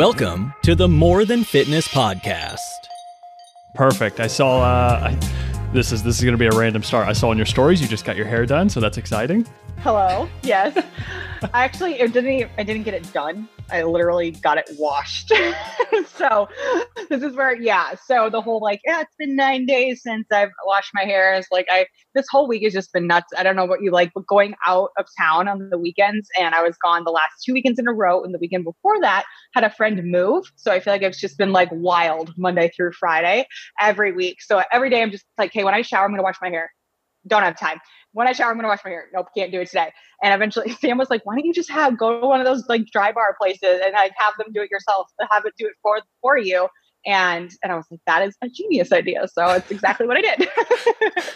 Welcome to the More Than Fitness podcast. Perfect. I saw. Uh, I, this is this is going to be a random start. I saw in your stories you just got your hair done, so that's exciting. Hello. Yes. I actually, it didn't. I didn't get it done. I literally got it washed. so this is where, yeah. So the whole like, yeah, it's been nine days since I've washed my hair. Is like I this whole week has just been nuts. I don't know what you like, but going out of town on the weekends, and I was gone the last two weekends in a row, and the weekend before that had a friend move. So I feel like it's just been like wild Monday through Friday every week. So every day I'm just like, hey, when I shower, I'm gonna wash my hair. Don't have time when I shower, I'm gonna wash my hair. Nope, can't do it today. And eventually Sam was like, why don't you just have go to one of those like dry bar places and like have them do it yourself, have it do it for for you. And and I was like, that is a genius idea. So it's exactly what I did.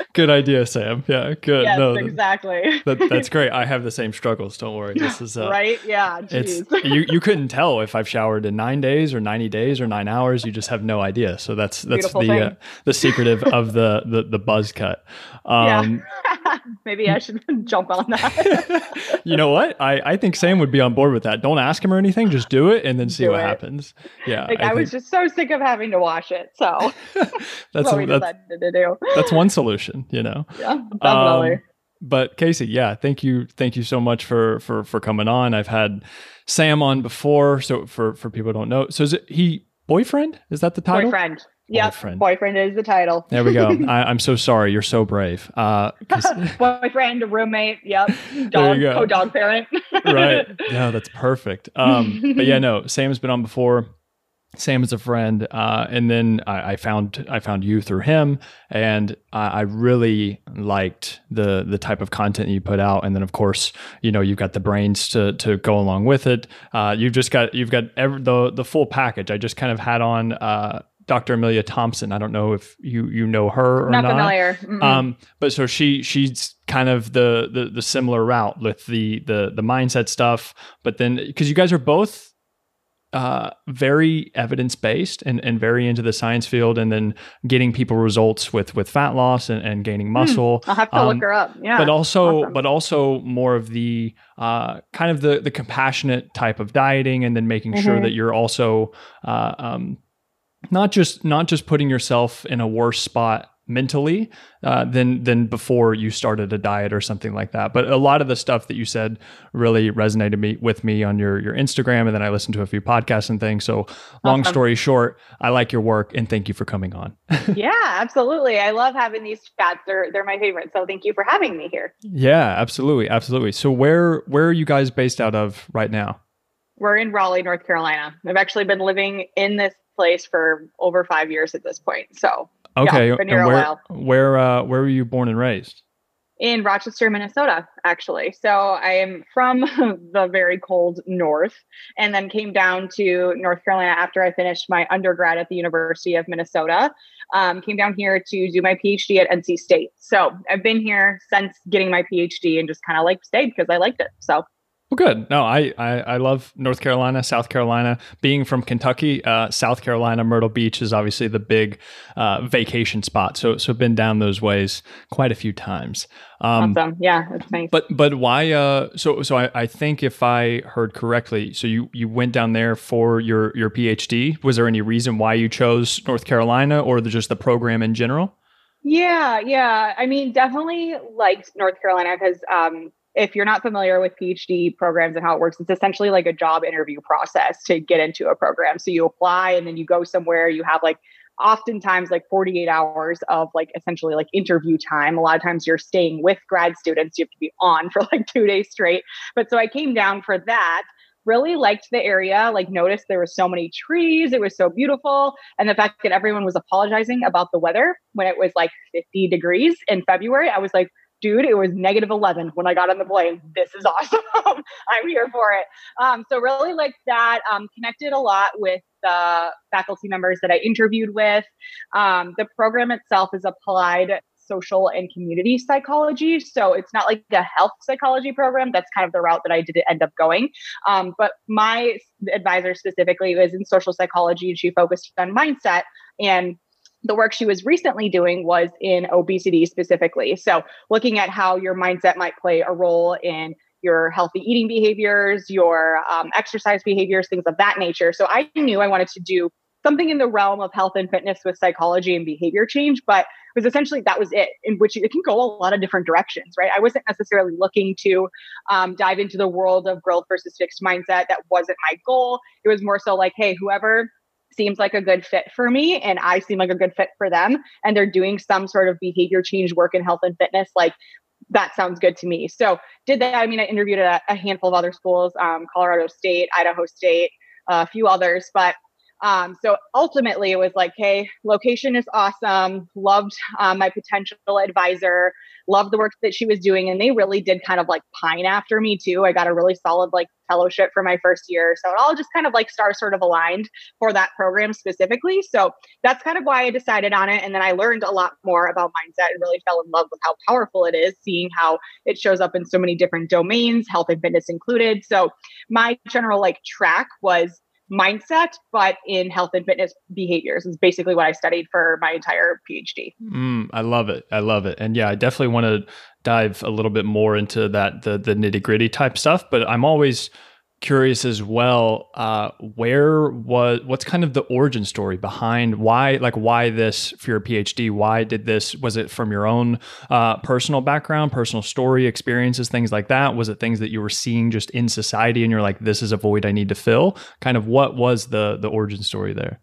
good idea, Sam. Yeah, good. Yes, no, exactly. That, that's great. I have the same struggles. Don't worry. This is uh, right. Yeah. It's you. You couldn't tell if I've showered in nine days or ninety days or nine hours. You just have no idea. So that's that's Beautiful the uh, the secretive of the the the buzz cut. Um, yeah. Maybe I should jump on that. you know what? I I think Sam would be on board with that. Don't ask him or anything. Just do it and then see do what it. happens. Yeah. Like I, I was just so sick of having to wash it. So that's what we that's, to do. That's one solution, you know. Yeah, definitely. Um, but Kasey, yeah, thank you, thank you so much for for for coming on. I've had Sam on before, so for for people who don't know, so is it he boyfriend? Is that the title? Boyfriend. Yeah, boyfriend. boyfriend is the title. There we go. I, am so sorry. You're so brave. Uh, boyfriend, roommate. Yep. Dog, co-dog parent. right. Yeah, that's perfect. Um, but yeah, no. Sam's been on before. Sam is a friend, uh, and then I, I, found I found you through him, and I, I, really liked the the type of content you put out. And then, of course, you know you've got the brains to to go along with it. Uh, you've just got you've got every, the the full package. I just kind of had on. Uh, Dr. Amelia Thompson. I don't know if you you know her or not. Not familiar. Um, but so she she's kind of the, the the similar route with the the the mindset stuff. But then because you guys are both uh, very evidence based and, and very into the science field, and then getting people results with with fat loss and, and gaining hmm. muscle. Mm, I'll have to um, look her up. Yeah, but also awesome. but also more of the uh, kind of the the compassionate type of dieting, and then making mm-hmm. sure that you're also uh, um, not just not just putting yourself in a worse spot mentally uh, than than before you started a diet or something like that. But a lot of the stuff that you said really resonated me with me on your your Instagram, and then I listened to a few podcasts and things. So, long awesome. story short, I like your work, and thank you for coming on. yeah, absolutely. I love having these chats. They're they're my favorite. So, thank you for having me here. Yeah, absolutely, absolutely. So, where where are you guys based out of right now? We're in Raleigh, North Carolina. I've actually been living in this place for over five years at this point. So Okay. Yeah, been here and where, a while. Where uh, where were you born and raised? In Rochester, Minnesota, actually. So I am from the very cold north and then came down to North Carolina after I finished my undergrad at the University of Minnesota. Um, came down here to do my PhD at NC State. So I've been here since getting my PhD and just kind of like stayed because I liked it. So well, good. No, I, I, I love North Carolina, South Carolina. Being from Kentucky, uh, South Carolina, Myrtle Beach is obviously the big uh, vacation spot. So so been down those ways quite a few times. Um, awesome. Yeah, it's nice. But but why? Uh, so so I, I think if I heard correctly, so you you went down there for your your PhD. Was there any reason why you chose North Carolina, or the, just the program in general? Yeah, yeah. I mean, definitely liked North Carolina because um, if you're not familiar with PhD programs and how it works, it's essentially like a job interview process to get into a program. So you apply and then you go somewhere, you have like oftentimes like 48 hours of like essentially like interview time. A lot of times you're staying with grad students, you have to be on for like two days straight. But so I came down for that really liked the area like noticed there were so many trees it was so beautiful and the fact that everyone was apologizing about the weather when it was like 50 degrees in february i was like dude, it was negative 11 when I got on the plane. This is awesome. I'm here for it. Um, so really like that, um, connected a lot with the faculty members that I interviewed with. Um, the program itself is applied social and community psychology. So it's not like the health psychology program. That's kind of the route that I did end up going. Um, but my advisor specifically was in social psychology and she focused on mindset. And the work she was recently doing was in obesity specifically. So, looking at how your mindset might play a role in your healthy eating behaviors, your um, exercise behaviors, things of that nature. So I knew I wanted to do something in the realm of health and fitness with psychology and behavior change, but it was essentially that was it, in which it can go a lot of different directions, right? I wasn't necessarily looking to um, dive into the world of growth versus fixed mindset. That wasn't my goal. It was more so like, hey, whoever seems like a good fit for me and I seem like a good fit for them and they're doing some sort of behavior change work in health and fitness like that sounds good to me. So did that. I mean, I interviewed at a, handful of other schools, um, Colorado State, Idaho State, a few others, but um, so ultimately, it was like, hey, location is awesome. Loved um, my potential advisor. Loved the work that she was doing, and they really did kind of like pine after me too. I got a really solid like fellowship for my first year, so it all just kind of like star sort of aligned for that program specifically. So that's kind of why I decided on it, and then I learned a lot more about mindset and really fell in love with how powerful it is, seeing how it shows up in so many different domains, health and fitness included. So my general like track was mindset, but in health and fitness behaviors is basically what I studied for my entire PhD. Mm, I love it. I love it. And yeah, I definitely want to dive a little bit more into that the the nitty gritty type stuff. But I'm always curious as well uh, where was what's kind of the origin story behind why like why this for your phd why did this was it from your own uh, personal background personal story experiences things like that? Was it things that you were seeing just in society and you're like this is a void i need to fill? Kind of what was the the origin story there?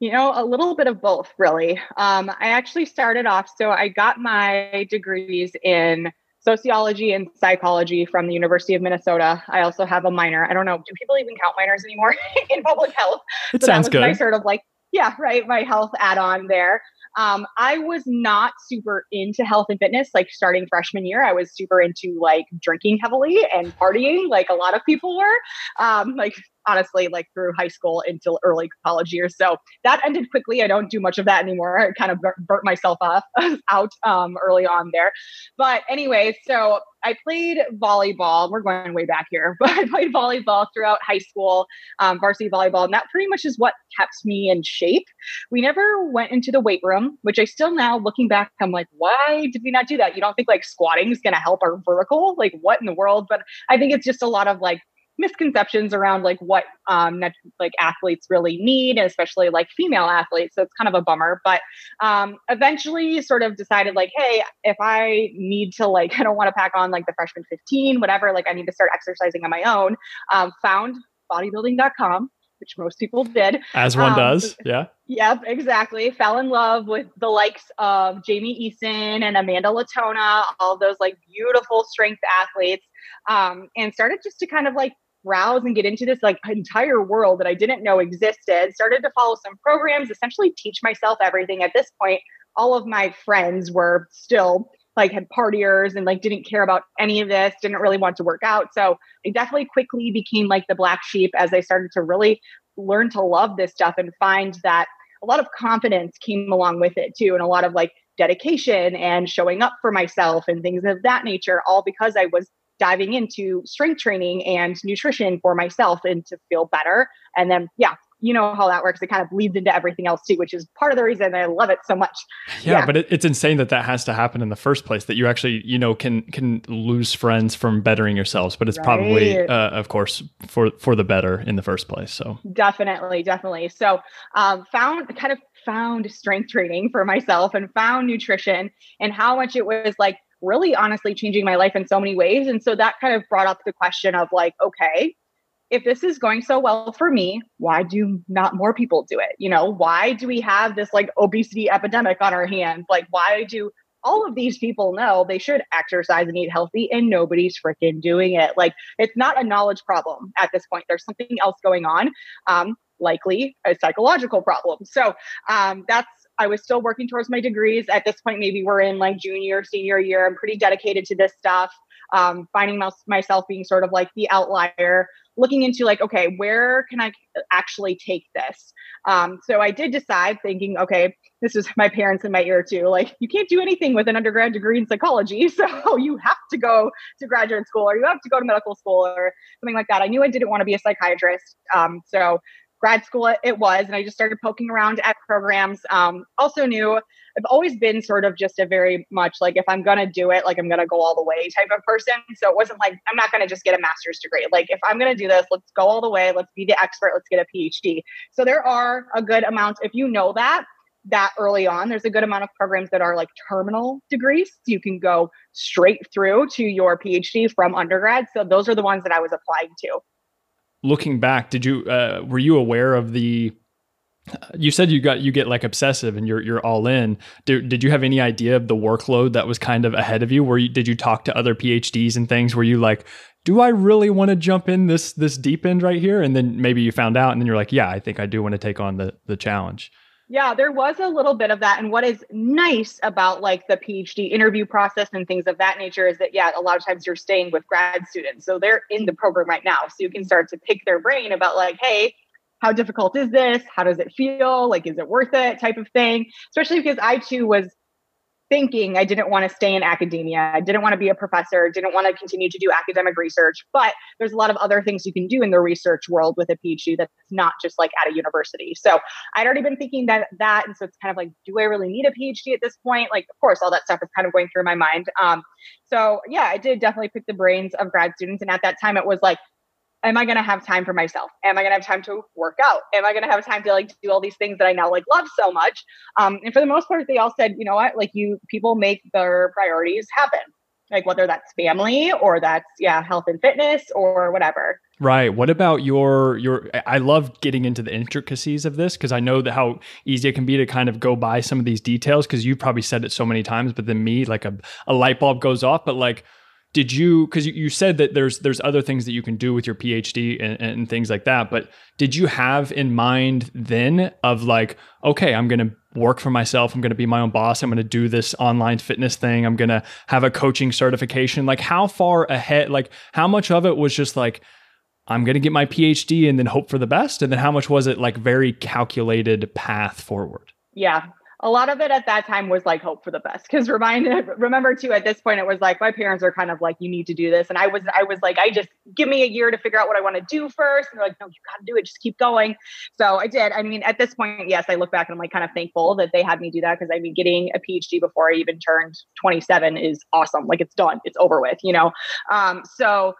You know, a little bit of both, really. Um, I actually started off, so I got my degrees in sociology and psychology from the University of Minnesota. I also have a minor. I don't know, do people even count minors anymore in public health? It so sounds good. My sort of like, yeah, right, my health add-on there. Um, I was not super into health and fitness. Like starting freshman year, I was super into like drinking heavily and partying, like a lot of people were. Um, like honestly, like through high school until early college years. So that ended quickly. I don't do much of that anymore. I kind of burnt myself off out um, early on there. But anyway, so I played volleyball. We're going way back here, but I played volleyball throughout high school, um, varsity volleyball, and that pretty much is what kept me in shape. We never went into the weight room, which I still now looking back, I'm like, why did we not do that? You don't think like squatting is going to help our vertical? Like, what in the world? But I think it's just a lot of like misconceptions around like what um like athletes really need especially like female athletes so it's kind of a bummer but um eventually sort of decided like hey if i need to like i don't want to pack on like the freshman 15 whatever like i need to start exercising on my own um found bodybuilding.com which most people did. As one um, does. Yeah. Yep, exactly. Fell in love with the likes of Jamie Eason and Amanda Latona, all those like beautiful strength athletes. Um, and started just to kind of like browse and get into this like entire world that I didn't know existed. Started to follow some programs, essentially teach myself everything. At this point, all of my friends were still like had partiers and like didn't care about any of this, didn't really want to work out. So I definitely quickly became like the black sheep as I started to really learn to love this stuff and find that a lot of confidence came along with it too and a lot of like dedication and showing up for myself and things of that nature all because I was diving into strength training and nutrition for myself and to feel better. And then, yeah, you know how that works. It kind of leads into everything else too, which is part of the reason I love it so much. Yeah, yeah. but it, it's insane that that has to happen in the first place. That you actually, you know, can can lose friends from bettering yourselves. But it's right. probably, uh, of course, for for the better in the first place. So definitely, definitely. So um, found kind of found strength training for myself and found nutrition and how much it was like really honestly changing my life in so many ways. And so that kind of brought up the question of like, okay, if this is going so well for me, why do not more people do it? You know, why do we have this like obesity epidemic on our hands? Like, why do all of these people know they should exercise and eat healthy and nobody's freaking doing it? Like, it's not a knowledge problem at this point. There's something else going on. Um, likely a psychological problem. So um, that's I was still working towards my degrees. At this point, maybe we're in like junior, senior year. I'm pretty dedicated to this stuff. Um, finding my, myself being sort of like the outlier, looking into like, okay, where can I actually take this? Um, so I did decide, thinking, okay, this is my parents in my ear too. Like, you can't do anything with an undergrad degree in psychology, so you have to go to graduate school or you have to go to medical school or something like that. I knew I didn't want to be a psychiatrist, um, so grad school it was and i just started poking around at programs um, also knew i've always been sort of just a very much like if i'm gonna do it like i'm gonna go all the way type of person. So it wasn't like i'm not gonna just get a master's degree. Like if i'm gonna do this let's go all the way let's be the expert let's get a phd so there are a good amount if you know that that early on there's a good amount of programs that are like terminal degrees. You can go straight through to your phd from undergrad. So those are the ones that i was applying to looking back, did you uh, were you aware of the? You said you got you get like obsessive and you're you're all in. Did, did you have any idea of the workload that was kind of ahead of you? Were you did you talk to other PhDs and things? Were you like, do I really want to jump in this this deep end right here? And then maybe you found out, and then you're like, yeah, I think I do want to take on the the challenge. Yeah, there was a little bit of that. And what is nice about like the PhD interview process and things of that nature is that, yeah, a lot of times you're staying with grad students. So they're in the program right now. So you can start to pick their brain about like, hey, how difficult is this? How does it feel? Like, is it worth it? Type of thing. Especially because I too was thinking I didn't want to stay in academia. I didn't want to be a professor, didn't want to continue to do academic research. But there's a lot of other things you can do in the research world with a PhD that's not just like at a university. So I'd already been thinking that that. And so it's kind of like, do I really need a PhD at this point? Like, of course, all that stuff is kind of going through my mind. Um, so yeah, I did definitely pick the brains of grad students. And at that time, it was like, am I going to have time for myself? Am I going to have time to work out? Am I going to have time to like do all these things that I now like love so much? Um, and for the most part, they all said, you know what, like you people make their priorities happen, like whether that's family or that's yeah health and fitness or whatever. Right. What about your your I love getting into the intricacies of this because I know that how easy it can be to kind of go by some of these details because you've probably said it so many times, but then me, like a, a light bulb goes off. But like did you because you, said that there's there's other things that you can do with your phd and, and things like that but did you have in mind then of like okay i'm going to work for myself i'm going to be my own boss i'm going to do this online fitness thing i'm going to have a coaching certification? Like how far ahead like how much of it was just like i'm going to get my phd and then hope for the best? And then how much was it like very calculated path forward? Yeah a lot of it at that time was like hope for the best because remind remember too at this point it was like my parents are kind of like you need to do this and i was i was like i just give me a year to figure out what i want to do first and they're like no you got to do it just keep going so i did i mean at this point yes i look back and i'm like kind of thankful that they had me do that because i mean getting a phd before i even turned 27 is awesome like it's done it's over with you know um so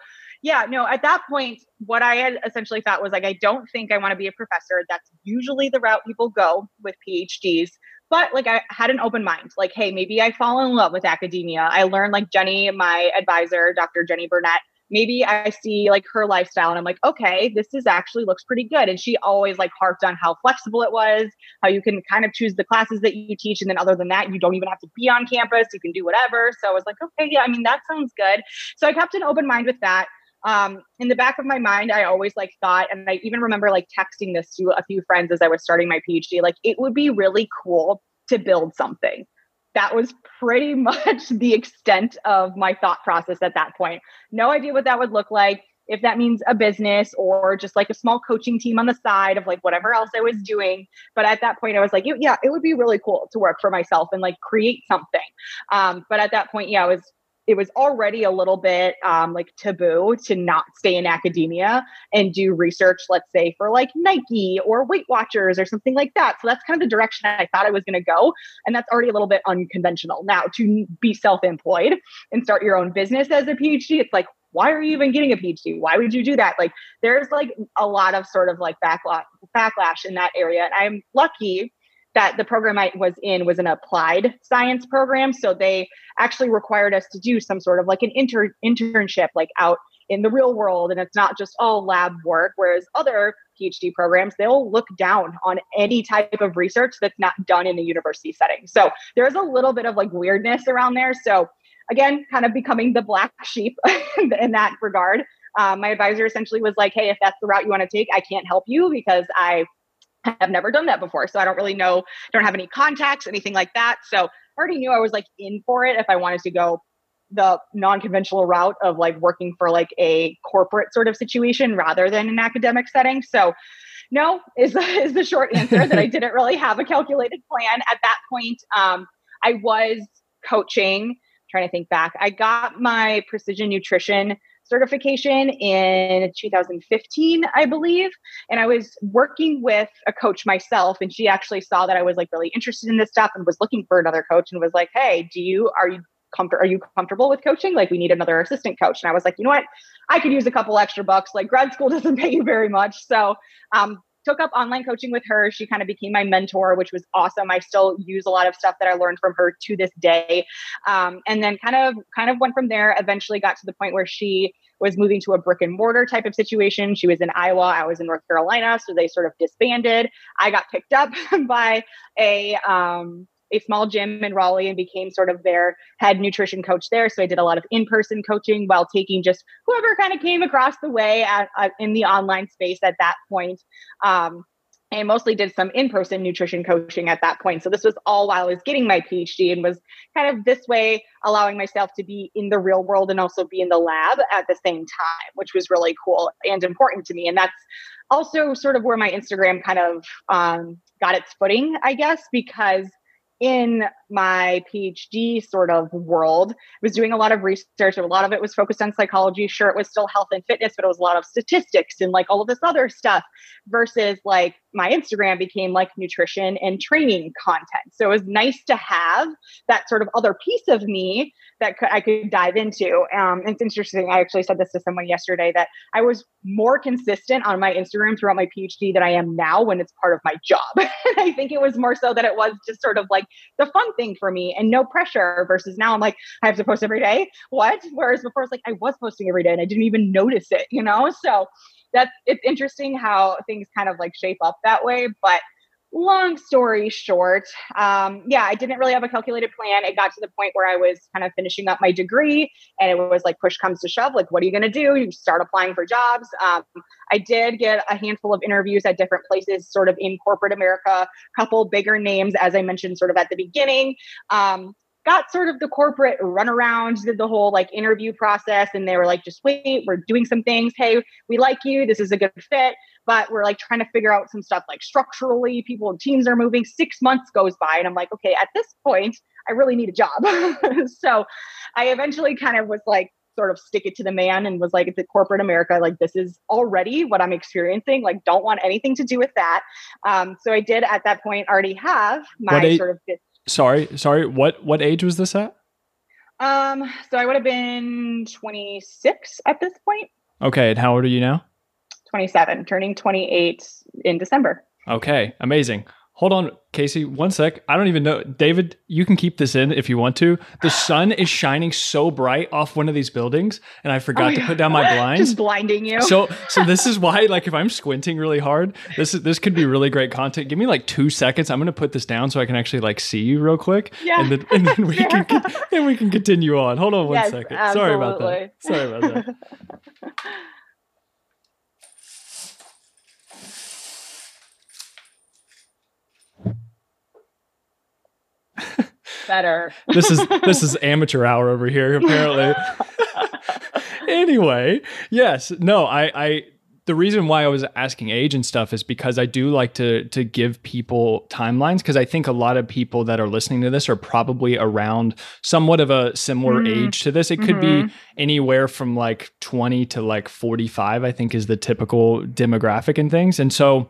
yeah, no, at that point, what I had essentially thought was like, I don't think I want to be a professor. That's usually the route people go with PhDs. But like I had an open mind, like, hey, maybe I fall in love with academia. I learned like Jeni, my advisor, Dr. Jeni Burnette, maybe I see like her lifestyle and I'm like, okay, this is actually looks pretty good. And she always like harped on how flexible it was, how you can kind of choose the classes that you teach. And then other than that, you don't even have to be on campus. You can do whatever. So I was like, okay, yeah, I mean, that sounds good. So I kept an open mind with that um, in the back of my mind, I always like thought, and I even remember like texting this to a few friends as I was starting my PhD, like it would be really cool to build something. That was pretty much the extent of my thought process at that point. No idea what that would look like. If that means a business or just like a small coaching team on the side of like whatever else I was doing. But at that point, I was like, yeah, it would be really cool to work for myself and like create something. Um, but at that point, yeah, I was it was already a little bit um, like taboo to not stay in academia and do research, let's say for like Nike or Weight Watchers or something like that. So that's kind of the direction I thought I was going to go. And that's already a little bit unconventional. Now, to be self employed and start your own business as a PhD, it's like, why are you even getting a PhD? Why would you do that? Like, there's like a lot of sort of like backlash, backlash in that area. And I'm lucky that the program I was in was an applied science program. So they actually required us to do some sort of like an inter- internship, like out in the real world. And it's not just all lab work. Whereas other PhD programs, they'll look down on any type of research that's not done in a university setting. So there's a little bit of like weirdness around there. So again, kind of becoming the black sheep in that regard. Um, my advisor essentially was like, hey, if that's the route you want to take, I can't help you because I have never done that before. So I don't really know, don't have any contacts, anything like that. So I already knew I was like in for it if I wanted to go the non-conventional route of like working for like a corporate sort of situation rather than an academic setting. So no is is the short answer that I didn't really have a calculated plan at that point. Um, I was coaching. Trying to think back, I got my precision nutrition certification in 2015, I believe. And I was working with a coach myself, and she actually saw that I was like really interested in this stuff and was looking for another coach and was like, Hey, do you, are you, comfort are you comfortable with coaching like we need another assistant coach and i was like you know what i could use a couple extra bucks like grad school doesn't pay you very much so um, took up online coaching with her. She kind of became my mentor, which was awesome. I still use a lot of stuff that I learned from her to this day. Um, and then kind of kind of went from there. Eventually got to the point where she was moving to a brick and mortar type of situation. She was in Iowa, I was in North Carolina, so they sort of disbanded. I got picked up by a um, a small gym in Raleigh and became sort of their head nutrition coach there. So I did a lot of in person coaching while taking just whoever kind of came across the way at, at, in the online space at that point. Um, I mostly did some in person nutrition coaching at that point. So this was all while I was getting my PhD and was kind of this way allowing myself to be in the real world and also be in the lab at the same time, which was really cool and important to me. And that's also sort of where my Instagram kind of um, got its footing, I guess, because in my PhD sort of world, I was doing a lot of research. A lot of it was focused on psychology. Sure, it was still health and fitness, but it was a lot of statistics and like all of this other stuff versus like my Instagram became like nutrition and training content. So it was nice to have that sort of other piece of me that I could dive into. Um, it's interesting. I actually said this to someone yesterday that I was more consistent on my Instagram throughout my PhD than I am now when it's part of my job. I think it was more so that it was just sort of like the fun thing for me and no pressure versus now I'm like, I have to post every day. What? Whereas before it's like I was posting every day and I didn't even notice it, you know? So that's it's interesting how things kind of like shape up that way. But long story short, um, yeah, I didn't really have a calculated plan. It got to the point where I was kind of finishing up my degree, and it was like push comes to shove. Like, what are you going to do? You start applying for jobs. Um, I did get a handful of interviews at different places, sort of in corporate America, couple bigger names, as I mentioned, sort of at the beginning. Um, got sort of the corporate runaround, did the whole like interview process, and they were like, just wait, we're doing some things. Hey, we like you. This is a good fit. But we're like trying to figure out some stuff like structurally, people and teams are moving. Six months goes by, and I'm like, okay, at this point, I really need a job. so I eventually kind of was like, sort of stick it to the man and was like, it's a corporate America. Like, this is already what I'm experiencing. Like, don't want anything to do with that. Um, so I did at that point already have my sort of Sorry, sorry. What what age was this at? Um, so I would have been 26 at this point. Okay, and how old are you now? 27, turning 28 in December. Okay, amazing. Hold on, Kasey, one sec. I don't even know. David, you can keep this in if you want to. The sun is shining so bright off one of these buildings, and I forgot oh, to put down my blinds. Just blinding you. So so this is why, like, if I'm squinting really hard, this is this could be really great content. Give me like two seconds. I'm gonna put this down so I can actually like see you real quick. Yeah. And then, and then we can and we can continue on. Hold on one yes, second. Absolutely. Sorry about that. Sorry about that. Better. this is this is amateur hour over here, apparently. anyway, yes, no, I, I the reason why I was asking age and stuff is because I do like to to give people timelines because I think a lot of people that are listening to this are probably around somewhat of a similar mm. age to this. It could mm-hmm. be anywhere from like 20 to like 45 I think is the typical demographic and things. And so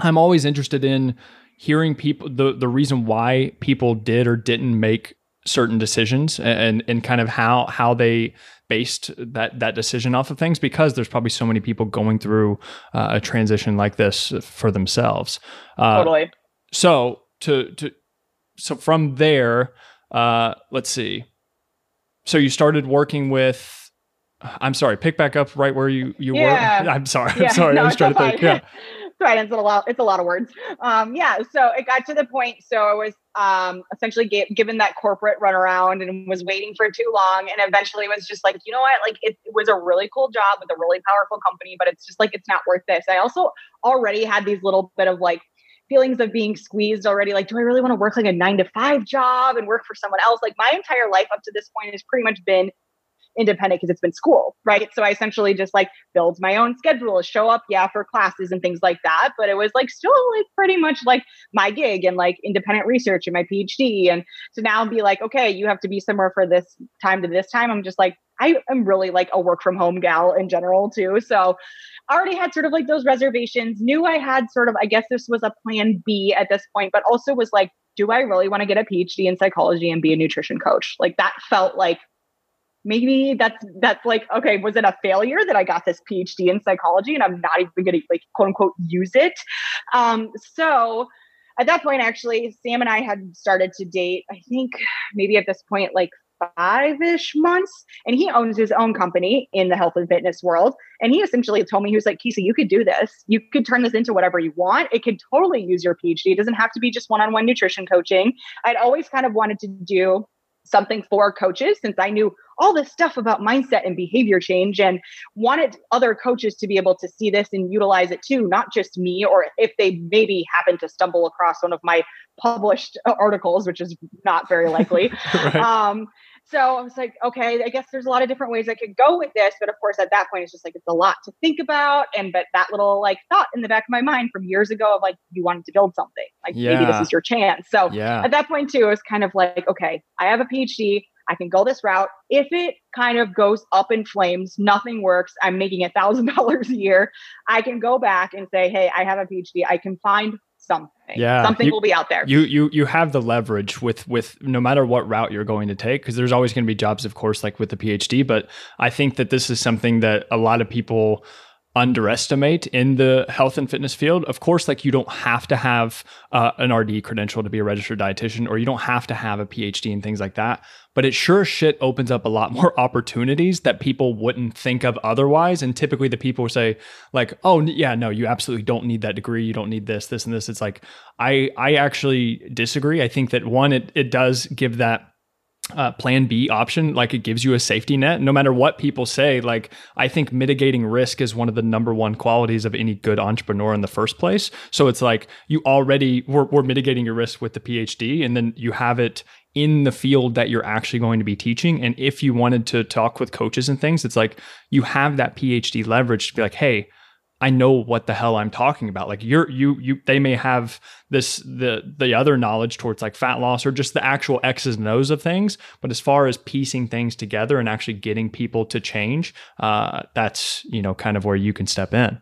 I'm always interested in hearing people the the reason why people did or didn't make certain decisions and and kind of how how they based that that decision off of things because there's probably so many people going through uh, a transition like this for themselves. Uh, totally. So to to so from there, uh, let's see. So you started working with. I'm sorry. Pick back up right where you you yeah. were. I'm sorry. Yeah. I'm sorry. No, I was trying to think. Yeah. right. It's a lot. It's a lot of words. Um, yeah. So it got to the point. So I was um, essentially given that corporate runaround and was waiting for too long, and eventually was just like, you know what? Like it, it was a really cool job with a really powerful company, but it's just like it's not worth this. I also already had these little bit of like feelings of being squeezed already. Like, do I really want to work like a nine to five job and work for someone else? Like my entire life up to this point has pretty much been independent because it's been school, right? So I essentially just like build my own schedule, show up, yeah, for classes and things like that. But it was like still like pretty much like my gig and like independent research and my PhD. And to now be like, okay, you have to be somewhere for this time to this time. I'm just like, I am really like a work from home gal in general too. So I already had sort of like those reservations, knew I had sort of, I guess this was a plan B at this point, but also was like, do I really want to get a PhD in psychology and be a nutrition coach? Like that felt like maybe that's that's like okay was it a failure that i got this phd in psychology and i'm not even to like quote unquote use it um so at that point actually sam and i had started to date i think maybe at this point like five ish months. And he owns his own company in the health and fitness world. And he essentially told me, he was like, Kisa, you could do this. You could turn this into whatever you want. It could totally use your PhD. It doesn't have to be just one on one nutrition coaching. I'd always kind of wanted to do something for coaches since I knew all this stuff about mindset and behavior change and wanted other coaches to be able to see this and utilize it too, not just me, or if they maybe happen to stumble across one of my published articles, which is not very likely. right. um, so I was like, okay, I guess there's a lot of different ways I could go with this. But of course, at that point, it's just like it's a lot to think about. And but that little like thought in the back of my mind from years ago of like you wanted to build something, like yeah. maybe this is your chance. So yeah. at that point too, it was kind of like, okay, I have a PhD. I can go this route. If it kind of goes up in flames, nothing works, I'm making a thousand dollars a year. I can go back and say, hey, I have a PhD. I can find something. Yeah, something you, will be out there. You you you have the leverage with with no matter what route you're going to take because there's always going to be jobs, of course, like with the PhD. But I think that this is something that a lot of people underestimate in the health and fitness field. Of course, like you don't have to have uh, an RD credential to be a registered dietitian, or you don't have to have a PhD and things like that. But it sure shit opens up a lot more opportunities that people wouldn't think of otherwise. And typically, the people say like, "Oh, yeah, no, you absolutely don't need that degree. You don't need this, this, and this." It's like I I actually disagree. I think that one, it it does give that uh, plan B option, like it gives you a safety net. No matter what people say, like I think mitigating risk is one of the number one qualities of any good entrepreneur in the first place. So it's like you already were, were mitigating your risk with the PhD, and then you have it in the field that you're actually going to be teaching. And if you wanted to talk with coaches and things, it's like you have that PhD leverage to be like, hey, I know what the hell I'm talking about. Like you're you you they may have this the the other knowledge towards like fat loss or just the actual X's and O's of things, but as far as piecing things together and actually getting people to change, uh, that's you know kind of where you can step in.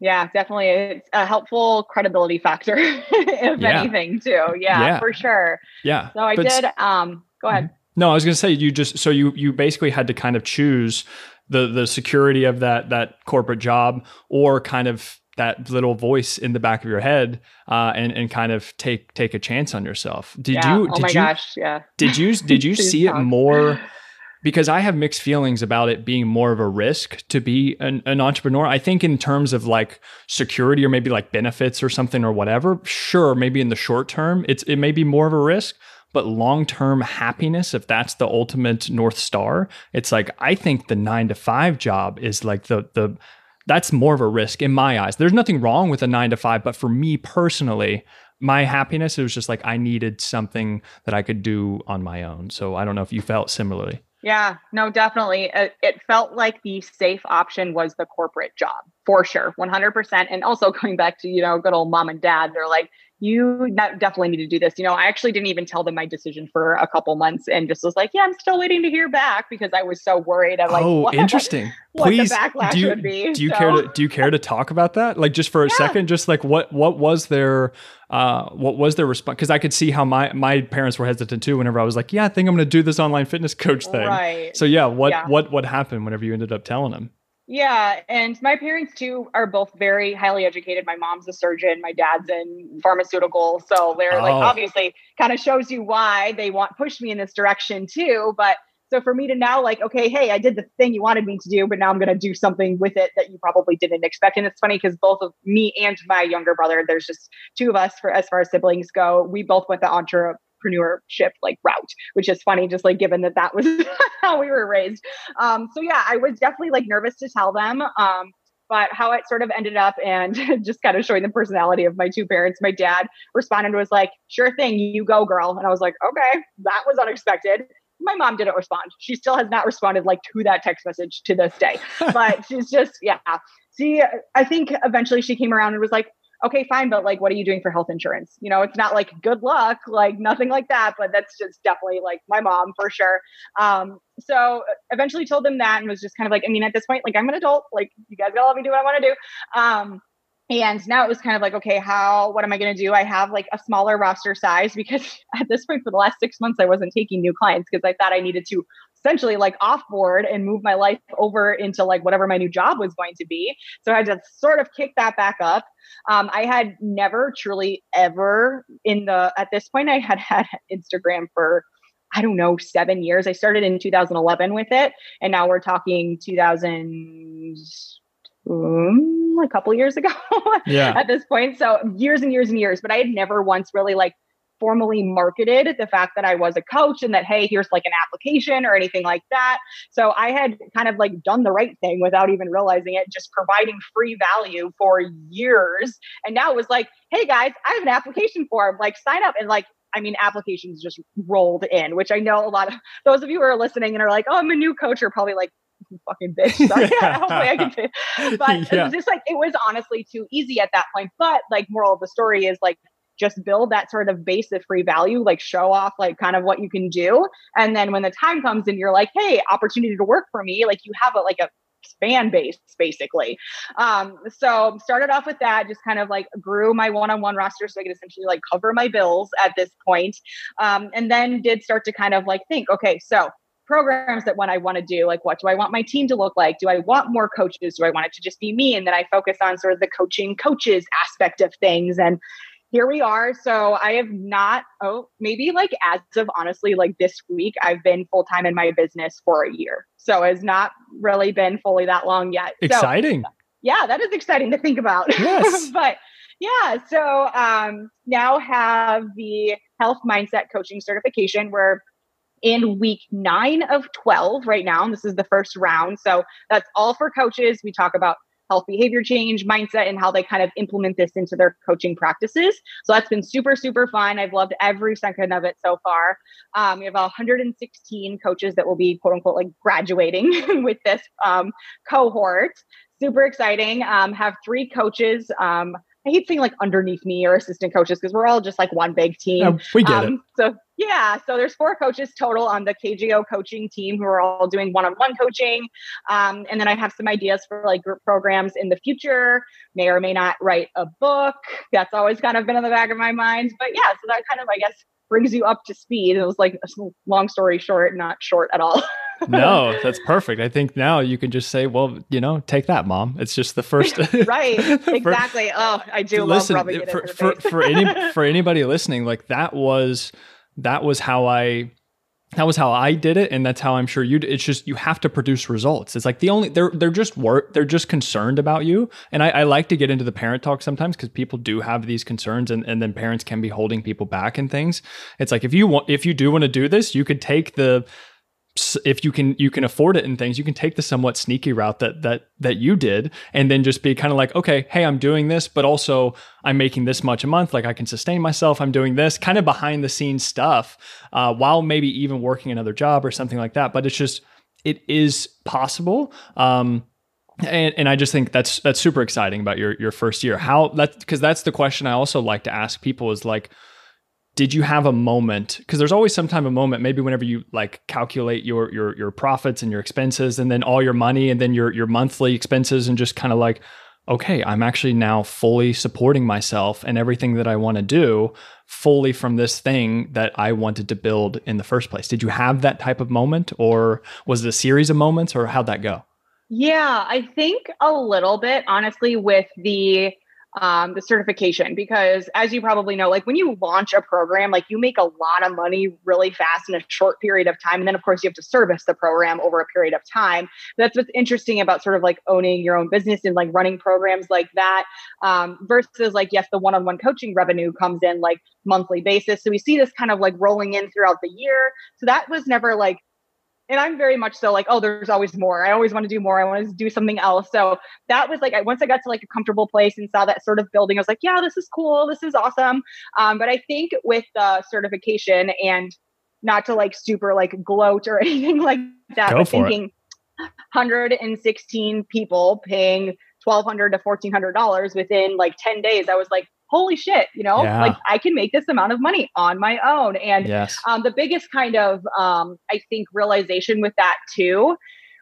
Yeah, definitely. It's a helpful credibility factor, if yeah. anything, too. Yeah, yeah, for sure. Yeah. So I but did. Um, go ahead. Mm-hmm. No, I was going to say you just so you you basically had to kind of choose the the security of that that corporate job or kind of that little voice in the back of your head uh, and and kind of take take a chance on yourself. Did yeah. you? Oh did my you, gosh! Yeah. Did you did you see it more? Because I have mixed feelings about it being more of a risk to be an, an entrepreneur. I think in terms of like security or maybe like benefits or something or whatever. Sure, maybe in the short term, it's it may be more of a risk but long term happiness, if that's the ultimate North Star, it's like, I think the nine to five job is like the, the, that's more of a risk in my eyes. There's nothing wrong with a nine to five, but for me personally, my happiness, it was just like I needed something that I could do on my own. So I don't know if you felt similarly. Yeah, no, definitely. It, it, felt like the safe option was the corporate job for sure, 100%. And also going back to, you know, good old mom and dad, they're like, you definitely need to do this. You know, I actually didn't even tell them my decision for a couple months and just was like, yeah, I'm still waiting to hear back because I was so worried. I'm like, oh, what, interesting. What Please, the backlash do you, would be. Do you so. care to do you care to talk about that? Like just for a yeah. second, just like what what was their uh what was their response? Because I could see how my my parents were hesitant too whenever I was like, yeah, I think I'm gonna do this online fitness coach thing. Right. So yeah, what yeah. what what happened whenever you ended up telling them? Yeah, and my parents too are both very highly educated. My mom's a surgeon, my dad's in pharmaceutical, so they're oh. like obviously kind of shows you why they want push me in this direction too. But so for me to now like, okay, hey, I did the thing you wanted me to do, but now I'm going to do something with it that you probably didn't expect. And it's funny because both of me and my younger brother, there's just two of us for as far as siblings go. We both went the entre entrepreneurship like route, which is funny, just like given that that was how we were raised. Um, so yeah, I was definitely like nervous to tell them. Um, but how it sort of ended up and just kind of showing the personality of my two parents. My dad responded was like, "Sure thing, you go, girl," and I was like, "Okay, that was unexpected." my mom didn't respond. She still has not responded like to that text message to this day. but she's just, yeah. See, I think eventually she came around and was like, okay, fine, but like, what are you doing for health insurance? You know, it's not like good luck, like nothing like that, but that's just definitely like my mom for sure. Um, so eventually told them that and was just kind of like, I mean, at this point, like I'm an adult, like you guys gotta let me do what I want to do. Um, and now it was kind of like, okay, how, what am I going to do? I have like a smaller roster size because at this point for the last six months, I wasn't taking new clients because I thought I needed to essentially like off board and move my life over into like whatever my new job was going to be. So I had to sort of kick that back up. Um, I had never truly ever in the, at this point, I had had Instagram for I don't know, seven years. I started in 2011 with it, and now we're talking 2000 um, a couple years ago yeah. at this point. So years and years and years, but I had never once really like formally marketed the fact that I was a coach and that, hey, here's like an application or anything like that. So I had kind of like done the right thing without even realizing it, just providing free value for years. And now it was like, hey guys, I have an application form, like sign up and like I mean, applications just rolled in, which I know a lot of those of you who are listening and are like, oh, I'm a new coach are probably like, fucking bitch. Sorry. yeah, hopefully I can say. But yeah. it was just like it was honestly too easy at that point. But like moral of the story is like just build that sort of base of free value, like show off like kind of what you can do. And then when the time comes and you're like, hey, opportunity to work for me, like you have a like a fan base basically. Um, so started off with that, just kind of like grew my one-on-one roster so I could essentially like cover my bills at this point. Um, and then did start to kind of like think, okay, so programs that when I want to do, like what do I want my team to look like? Do I want more coaches? Do I want it to just be me? And then I focus on sort of the coaching coaches aspect of things. And here we are. So I have not, oh, maybe like as of honestly, like this week, I've been full time in my business for a year. So it's not really been fully that long yet. Exciting. So, yeah, that is exciting to think about. Yes. but yeah, so um, now have the health mindset coaching certification where in week nine of 12 right now. And this is the first round. So that's all for coaches. We talk about health behavior change, mindset, and how they kind of implement this into their coaching practices. So that's been super, super fun. I've loved every second of it so far. Um, we have 116 coaches that will be quote unquote like graduating with this um, cohort. Super exciting. Um, have three coaches. I hate saying like underneath me or assistant coaches because we're all just like one big team. we get um, it. So yeah, so there's four coaches total on the KJO coaching team who are all doing one-on-one coaching, um, and then I have some ideas for like group programs in the future. May or may not write a book. That's always kind of been in the back of my mind. But yeah, so that kind of I guess brings you up to speed. It was like a long story short, not short at all. no, that's perfect. I think now you can just say, well, you know, take that, mom. It's just the first. right. Exactly. For, oh, I do listen, love rubbing it for, for, for any for anybody listening. Like that was that was how I that was how I did it, and that's how I'm sure you. It's just you have to produce results. It's like the only they're they're just work. They're just concerned about you, and I, I like to get into the parent talk sometimes because people do have these concerns, and and then parents can be holding people back and things. It's like if you want if you do want to do this, you could take the if you can you can afford it and things you can take the somewhat sneaky route that that that you did and then just be kind of like okay hey i'm doing this but also i'm making this much a month like i can sustain myself i'm doing this kind of behind the scenes stuff uh, while maybe even working another job or something like that but it's just it is possible um, and, and I just think that's that's super exciting about your your first year. How that because that's the question I also like to ask people is like, did you have a moment because there's always some time a moment maybe whenever you like calculate your your your profits and your expenses and then all your money and then your your monthly expenses and just kind of like okay i'm actually now fully supporting myself and everything that i want to do fully from this thing that i wanted to build in the first place. Did you have that type of moment or was it a series of moments or how'd that go? Yeah i think a little bit honestly with the um, the certification because as you probably know like when you launch a program like you make a lot of money really fast in a short period of time and then of course you have to service the program over a period of time. That's what's interesting about sort of like owning your own business and like running programs like that um, versus like yes the one-on-one coaching revenue comes in like monthly basis. So we see this kind of like rolling in throughout the year. So that was never like and I'm very much so like, oh, there's always more. I always want to do more. I want to do something else. So that was like, I, once I got to like a comfortable place and saw that sort of building, I was like, yeah, this is cool. This is awesome. Um, but I think with the certification and not to like super like gloat or anything like that, Go but for it. thinking 116 people paying 1200 to 1400 dollars within like 10 days i was like holy shit you know Yeah. like i can make this amount of money on my own and Yes. um, the biggest kind of um, i think realization with that too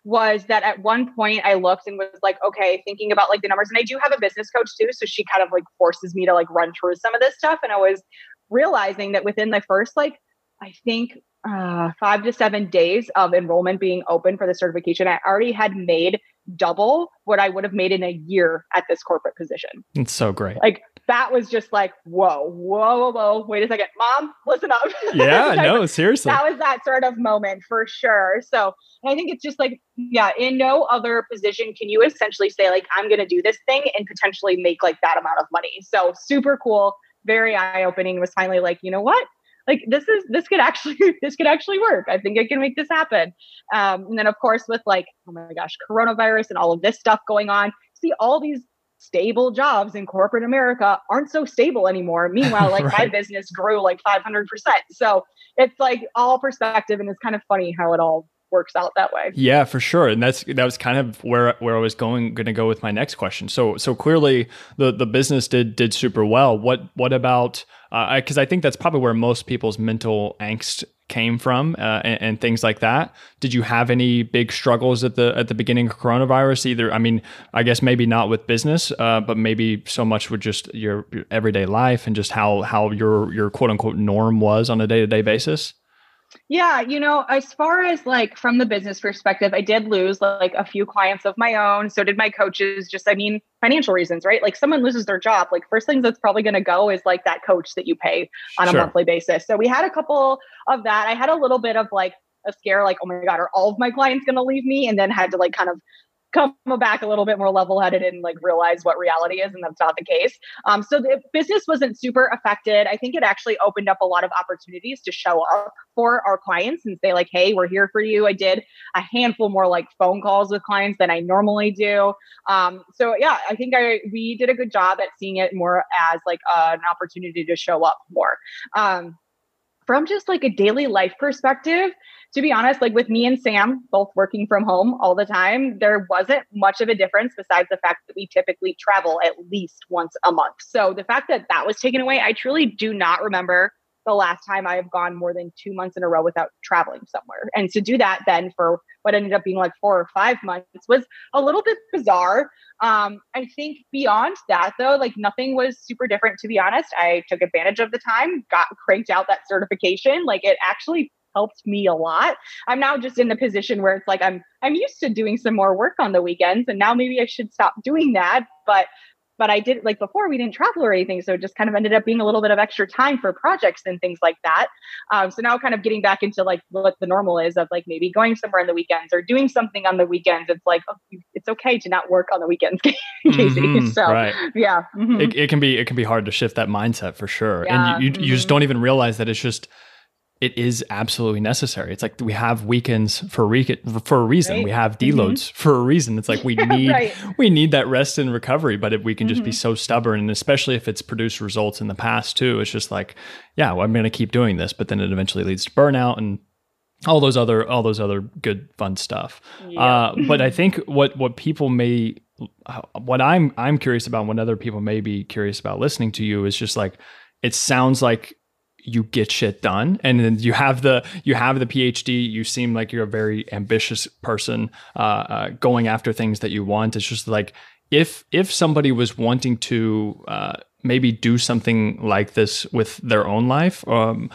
was that at one point i looked and was like okay thinking about like the numbers and i do have a business coach too so she kind of like forces me to like run through some of this stuff and i was realizing that within the first like i think uh, five to seven days of enrollment being open for the certification i already had made double what i would have made in a year at this corporate position It's so great. like that was just like whoa whoa whoa whoa wait a second mom listen up yeah, no, seriously. that was that sort of moment for sure. So and I think it's just like, yeah, in no other position can you essentially say, like, I'm going to do this thing and potentially make like that amount of money. So super cool, very eye opening. Was finally like, you know what? Like this is this could actually this could actually work. I think I can make this happen. Um, and then of course with like, oh my gosh, coronavirus and all of this stuff going on, see all these stable jobs in corporate America aren't so stable anymore. Meanwhile, like my business grew like 500%. So it's like all perspective and it's kind of funny how it all works out that way. Yeah, for sure, and that's that was kind of where where I was going going to go with my next question. So so clearly the the business did did super well. What what about because I think that's probably where most people's mental angst came from uh, and, and things like that. Did you have any big struggles at the at the beginning of coronavirus? Either I mean, I guess maybe not with business, uh, but maybe so much with just your, your everyday life and just how how your your quote unquote norm was on a day to day basis. Yeah, you know, as far as like from the business perspective, I did lose like a few clients of my own. So did my coaches. Just, I mean, financial reasons, right? Like someone loses their job, like first things that's probably going to go is like that coach that you pay on a Sure. monthly basis. So we had a couple of that. I had a little bit of like a scare, like, oh my God, are all of my clients going to leave me? And then had to like kind of come back a little bit more level headed and like realize what reality is. And that's not the case. Um, so the business wasn't super affected. I think it actually opened up a lot of opportunities to show up for our clients and say, like, hey, we're here for you. I did a handful more like phone calls with clients than I normally do. Um, so yeah, I think I we did a good job at seeing it more as like uh, an opportunity to show up more. Um, from just like a daily life perspective, to be honest, like with me and Sam both working from home all the time, there wasn't much of a difference besides the fact that we typically travel at least once a month. So the fact that that was taken away, I truly do not remember the last time I have gone more than two months in a row without traveling somewhere. And to do that then for what ended up being like four or five months was a little bit bizarre. Um, I think beyond that though, like nothing was super different to be honest. I took advantage of the time, got cranked out that certification. Like it actually helped me a lot. I'm now just in the position where it's like I'm I'm used to doing some more work on the weekends and now maybe I should stop doing that. But but I did like before we didn't travel or anything. So it just kind of ended up being a little bit of extra time for projects and things like that. Um, so now kind of getting back into like what the normal is of like maybe going somewhere on the weekends or doing something on the weekends. It's like, oh, it's okay to not work on the weekends, Kasey. Mhm, so right. yeah. mhm. it, it can be it can be hard to shift that mindset for sure Yeah, and you, you, you just mhm. don't even realize that it's just it is absolutely necessary it's like we have weekends for a re- for a reason Right. we have Mhm. deloads for a reason it's like we need right. we need that rest and recovery but if we can just be Mhm. so stubborn and especially if it's produced results in the past too it's just like yeah well, i'm going to keep doing this but then it eventually leads to burnout and all those other all those other good fun stuff Yeah. uh, but I think what what people may uh, what I'm I'm curious about, what other people may be curious about listening to you is just like it sounds like you get shit done. And then you have the you have the phd you seem like you're a very ambitious person uh, uh, going after things that you want. It's just like if if somebody was wanting to uh, maybe do something like this with their own life um,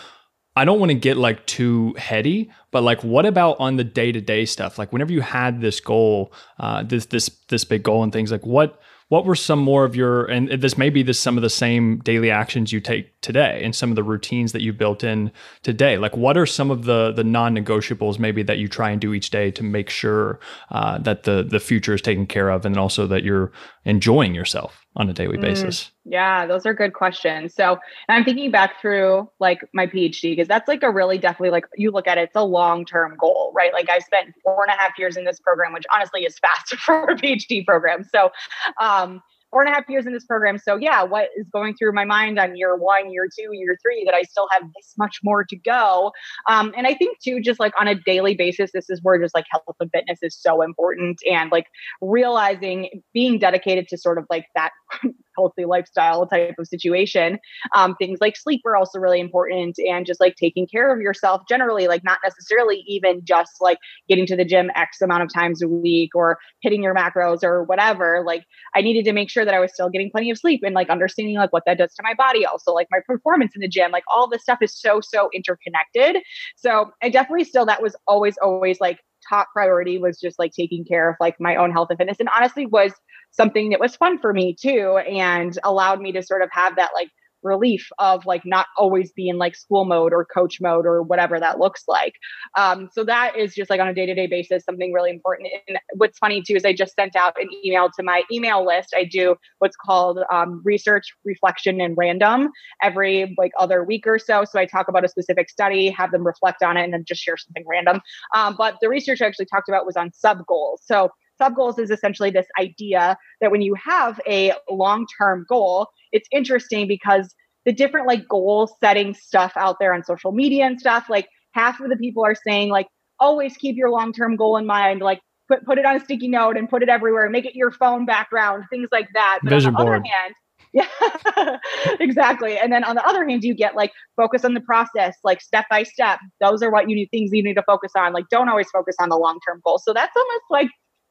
I don't want to get like too heady, but like, what about on the day to day stuff? Like, whenever you had this goal, uh, this this this big goal and things, like what what were some more of your and this may be this some of the same daily actions you take today and some of the routines that you built in today. Like, what are some of the the non negotiables maybe that you try and do each day to make sure uh, that the the future is taken care of and also that you're enjoying yourself on a daily Mm. basis? Yeah, those are good questions. So, I'm thinking back through like my PhD because that's like a really definitely like you look at it, it's a long term goal, right? Like I spent four and a half years in this program, which honestly is fast for a PhD program. So, um, four and a half years in this program. So yeah, what is going through my mind on year one, year two, year three that I still have this much more to go. Um, and I think too, just like on a daily basis, this is where just like health and fitness is so important and like realizing being dedicated to sort of like that healthy lifestyle type of situation. Um, things like sleep are also really important and just like taking care of yourself generally, like not necessarily even just like getting to the gym X amount of times a week or hitting your macros or whatever. Like I needed to make sure that I was still getting plenty of sleep and like understanding like what that does to my body, also like my performance in the gym. Like all this stuff is so, so interconnected. So I definitely still, that was always, always like top priority was just like taking care of like my own health and fitness and honestly was something that was fun for me too and allowed me to sort of have that like relief of like not always be in like school mode or coach mode or whatever that looks like. Um, so that is just like on a day to day basis something really important. And what's funny too is I just sent out an email to my email list. I do what's called um, research, reflection, and random every like other week or so. So I talk about a specific study, have them reflect on it, and then just share something random. Um, but the research I actually talked about was on sub goals. So sub goals is essentially this idea that when you have a long term goal, it's interesting because the different like goal setting stuff out there on social media and stuff, like half of the people are saying, like, always keep your long term goal in mind, like, put, put it on a sticky note and put it everywhere, make it your phone background, things like that. But Vision on the board. other hand, yeah, exactly. And then on the other hand, you get like focus on the process, like step by step. Those are what you need things you need to focus on. Like don't always focus on the long term goal. So that's almost like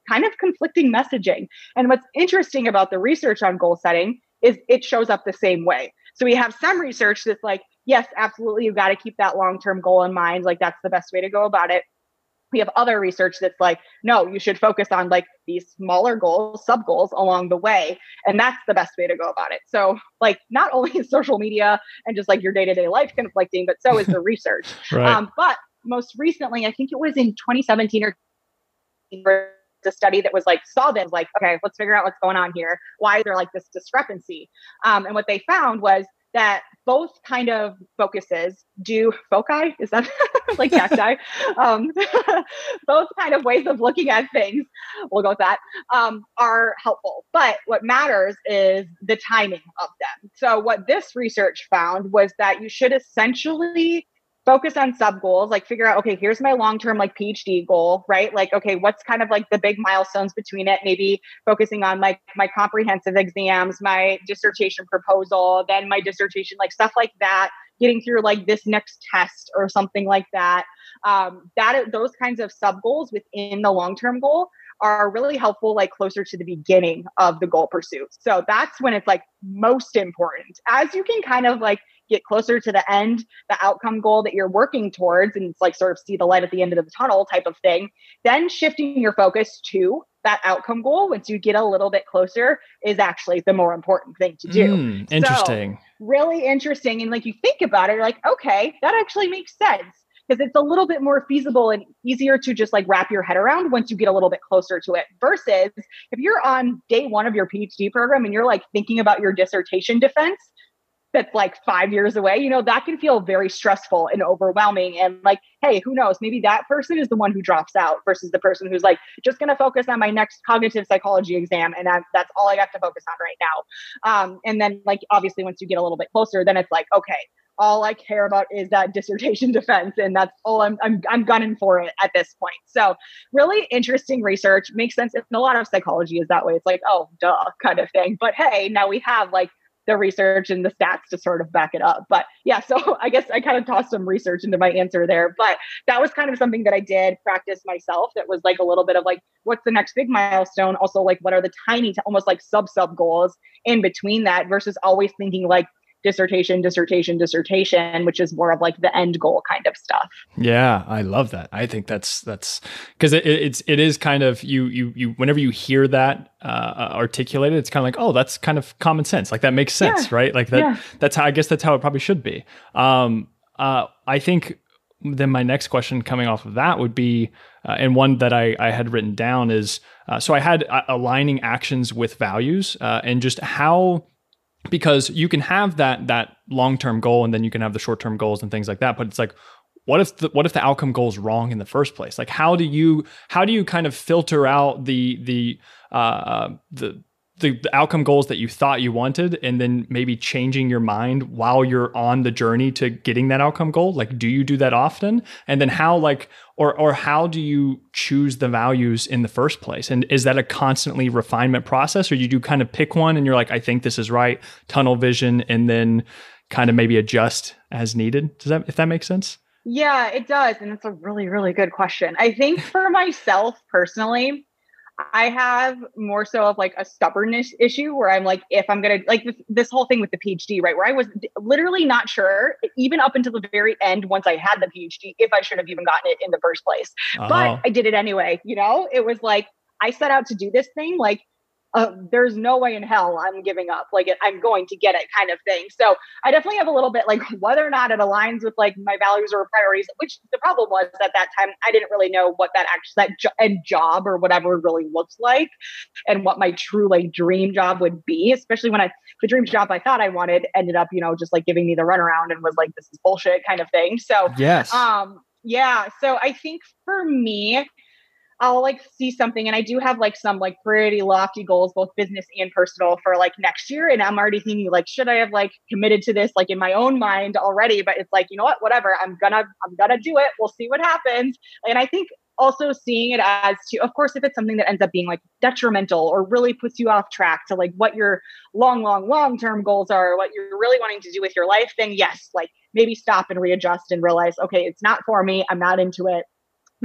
kind of conflicting messaging. And what's interesting about the research on goal setting is it shows up the same way. So we have some research that's like, yes, absolutely, you've got to keep that long term goal in mind. Like that's the best way to go about it. We have other research that's like, no, you should focus on like these smaller goals, sub goals along the way. And that's the best way to go about it. So, like, not only is social media and just like your day to day life conflicting, but so is the research. right. um, but most recently, I think it was in 2017 or a study that was like saw this like okay let's figure out what's going on here. Why is there like this discrepancy? Um, and what they found was that both kind of focuses do foci is that like cacti? Um, both kind of ways of looking at things we'll go with that um, are helpful. But what matters is the timing of them. So what this research found was that you should essentially focus on sub goals like figure out okay here's my long term like phd goal right? Like okay what's kind of like the big milestones between it? Maybe focusing on like my comprehensive exams my dissertation proposal then my dissertation like stuff like that getting through like this next test or something like that. Um, that those kinds of sub goals within the long term goal are really helpful like closer to the beginning of the goal pursuit so that's when it's like most important as you can kind of like get closer to the end, the outcome goal that you're working towards, and it's like sort of see the light at the end of the tunnel type of thing, then shifting your focus to that outcome goal once you get a little bit closer is actually the more important thing to do. Mm, interesting. So, really interesting. And like you think about it, you're like, okay, that actually makes sense because it's a little bit more feasible and easier to just like wrap your head around once you get a little bit closer to it. Versus if you're on day one of your PhD program and you're like thinking about your dissertation defense, that's like five years away, you know, that can feel very stressful and overwhelming. And like, hey, who knows? Maybe that person is the one who drops out versus the person who's like, just going to focus on my next cognitive psychology exam. And I, that's all I got to focus on right now. Um, and then, like, obviously, once you get a little bit closer, then it's like, okay, all I care about is that dissertation defense, and that's all I'm, I'm I'm gunning for it at this point. So, really interesting research makes sense. And a lot of psychology is that way. It's like, oh, duh, kind of thing. But hey, now we have like the research and the stats to sort of back it up. But yeah, so I guess I kind of tossed some research into my answer there. But that was kind of something that I did practice myself. That was like a little bit of like, what's the next big milestone? Also, like, what are the tiny, almost like sub sub goals in between that versus always thinking like, dissertation, dissertation, dissertation, which is more of like the end goal kind of stuff. Yeah, I love that. I think that's that's because it, it's it is kind of you you you whenever you hear that uh, articulated, it's kind of like oh that's kind of common sense. Like that makes sense, yeah. right? Like that yeah. that's how I guess that's how it probably should be. Um, uh, I think then my next question coming off of that would be, uh, and one that I, I had written down is, uh, so I had uh, aligning actions with values uh, and just how because you can have that that long-term goal and then you can have the short-term goals and things like that but it's like what if the what if the outcome goal is wrong in the first place? Like how do you how do you kind of filter out the the uh, the the, the outcome goals that you thought you wanted and then maybe changing your mind while you're on the journey to getting that outcome goal? Like do you do that often? And then how like or or how do you choose the values in the first place? And is that a constantly refinement process or do you do kind of pick one and you're like i think this is right tunnel vision and then kind of maybe adjust as needed? Does that if that makes sense? Yeah it does and it's a really really good question. I think for myself personally I have more so of like a stubbornness issue where I'm like, if I'm gonna like this, this whole thing with the PhD, right? Where I was literally not sure, even up until the very end, once I had the PhD, if I should have even gotten it in the first place. But oh. I did it anyway. You know, it was like I set out to do this thing. Like uh, there's no way in hell I'm giving up. Like I'm going to get it kind of thing. So I definitely have a little bit like whether or not it aligns with like my values or priorities, which the problem was at that time, I didn't really know what that actually, that jo- and job or whatever really looks like and what my true like dream job would be, especially when I, the dream job I thought I wanted ended up, you know, just like giving me the runaround and was like, this is bullshit kind of thing. So, yes. Um, yeah. So I think for me, I'll like see something and I do have like some like pretty lofty goals, both business and personal for like next year. And I'm already thinking like, should I have like committed to this like in my own mind already? But it's like, you know what, whatever, I'm gonna, I'm gonna do it. We'll see what happens. And I think also seeing it as to, of course, if it's something that ends up being like detrimental or really puts you off track to like what your long, long, long term goals are, what you're really wanting to do with your life, then yes, like maybe stop and readjust and realize, okay, it's not for me. I'm not into it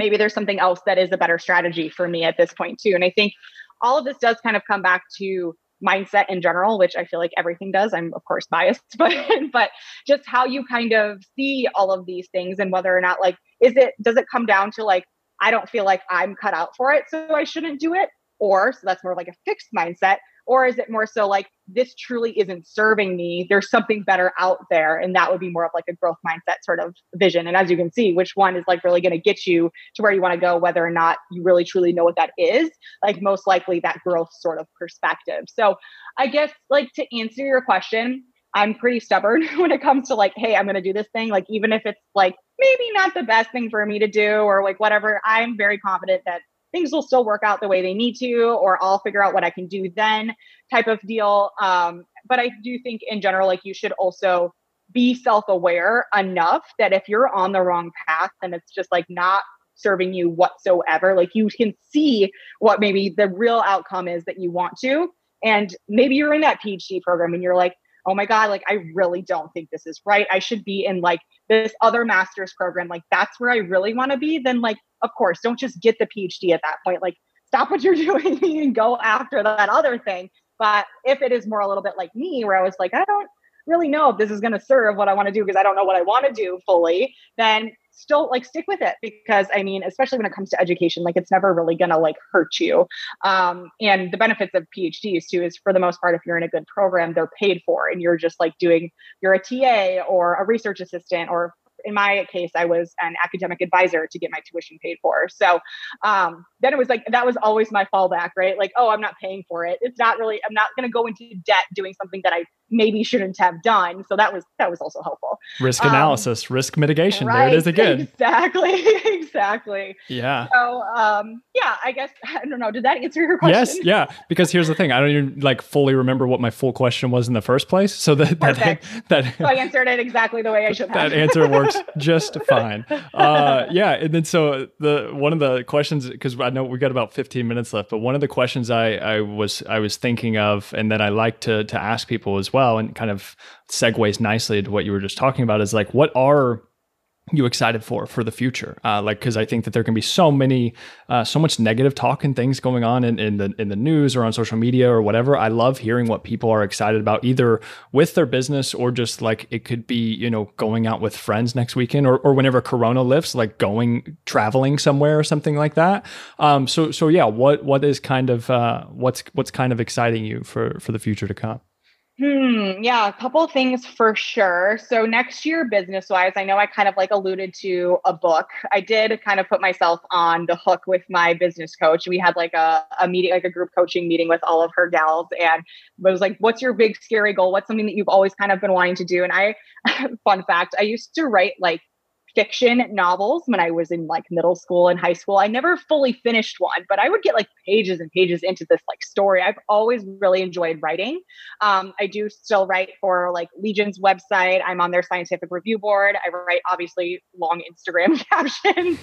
maybe there's something else that is a better strategy for me at this point too. And I think all of this does kind of come back to mindset in general, which I feel like everything does. I'm of course biased, but but just how you kind of see all of these things and whether or not like is it does it come down to like I don't feel like I'm cut out for it, so I shouldn't do it, or so that's more like a fixed mindset, or is it more so like this truly isn't serving me there's something better out there and that would be more of like a growth mindset sort of vision. And as you can see which one is like really going to get you to where you want to go whether or not you really truly know what that is like most likely that growth sort of perspective. So i guess like to answer your question i'm pretty stubborn when it comes to like hey i'm going to do this thing like even if it's like maybe not the best thing for me to do or like whatever i'm very confident that things will still work out the way they need to, or I'll figure out what I can do then type of deal. Um, but I do think in general, like you should also be self aware enough that if you're on the wrong path and it's just like not serving you whatsoever, like you can see what maybe the real outcome is that you want to. And maybe you're in that PhD program and you're like, oh my God, like I really don't think this is right. I should be in like this other master's program. Like that's where I really want to be. Then, like, of course, don't just get the PhD at that point. Like, stop what you're doing and go after that other thing. But if it is more a little bit like me, where I was like, I don't really know if this is going to serve what I want to do because I don't know what I want to do fully, then still like stick with it because I mean, especially when it comes to education, like it's never really to like hurt you. Um, and the benefits of PhDs too is for the most part, if you're in a good program, they're paid for and you're just like doing, you're a TA or a research assistant or in my case, I was an academic advisor to get my tuition paid for. So um, then it was like that was always my fallback, right? Like, oh, I'm not paying for it. It's not really. I'm not going to go into debt doing something that I maybe shouldn't have done. So that was that was also helpful. Risk um, analysis, um, risk mitigation. Right, there it is again. Exactly. exactly. Yeah. So um, yeah, I guess I don't know. Did that answer your question? Yes. Yeah. Because here's the thing. I don't even like fully remember what my full question was in the first place. So that that that so I answered it exactly the way I should have. That answer works just fine. Uh, yeah. And then so the one of the questions because I know we got about 15 minutes left, but one of the questions I I was I was thinking of and that I like to to ask people as well well and kind of segues nicely to what you were just talking about is like what are you excited for for the future. Uh, like because i think that there can be so many uh, so much negative talk and things going on in, in the in the news or on social media or whatever. I love hearing what people are excited about either with their business or just like it could be you know going out with friends next weekend or, or whenever corona lifts like going traveling somewhere or something like that. Um, so so yeah what what is kind of uh, what's what's kind of exciting you for for the future to come Hmm. Yeah, a couple things for sure. So next year, business wise, I know I kind of like alluded to a book. I did kind of put myself on the hook with my business coach. We had like a, a meeting, like a group coaching meeting with all of her gals, and it was like, "What's your big scary goal? What's something that you've always kind of been wanting to do?" And I, fun fact, I used to write like fiction novels when I was in like middle school and high school. I never fully finished one, but I would get like pages and pages into this like story. I've always really enjoyed writing. Um, I do still write for like Legion's website. I'm on their scientific review board. I write obviously long Instagram captions,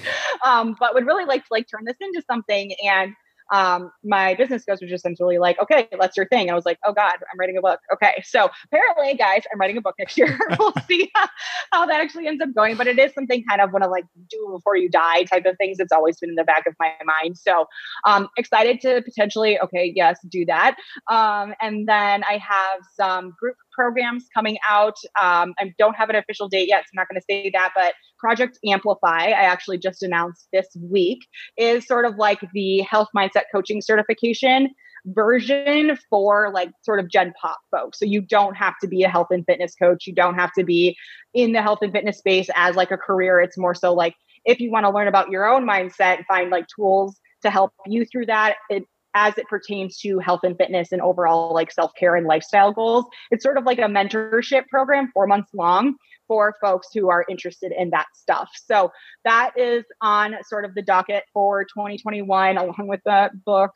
um, but would really like to like turn this into something and um, my business coach was just essentially like, okay, that's your thing. I was like, oh God, I'm writing a book. Okay. So apparently, guys, I'm writing a book next year. we'll see how, how, that actually ends up going. But it is something kind of want to like do before you die type of things. It's always been in the back of my mind. So um excited to potentially, okay, yes, do that. Um, and then I have some group programs coming out. Um, I don't have an official date yet, so I'm not going to say that, but Project Amplify, I actually just announced this week, is sort of like the health mindset coaching certification version for like sort of gen pop folks. So you don't have to be a health and fitness coach. You don't have to be in the health and fitness space as like a career. It's more so like if you want to learn about your own mindset and find like tools to help you through that, it as it pertains to health and fitness and overall like self-care and lifestyle goals. It's sort of like a mentorship program, 4 months long for folks who are interested in that stuff. So that is on sort of the docket for 2021 along with the book.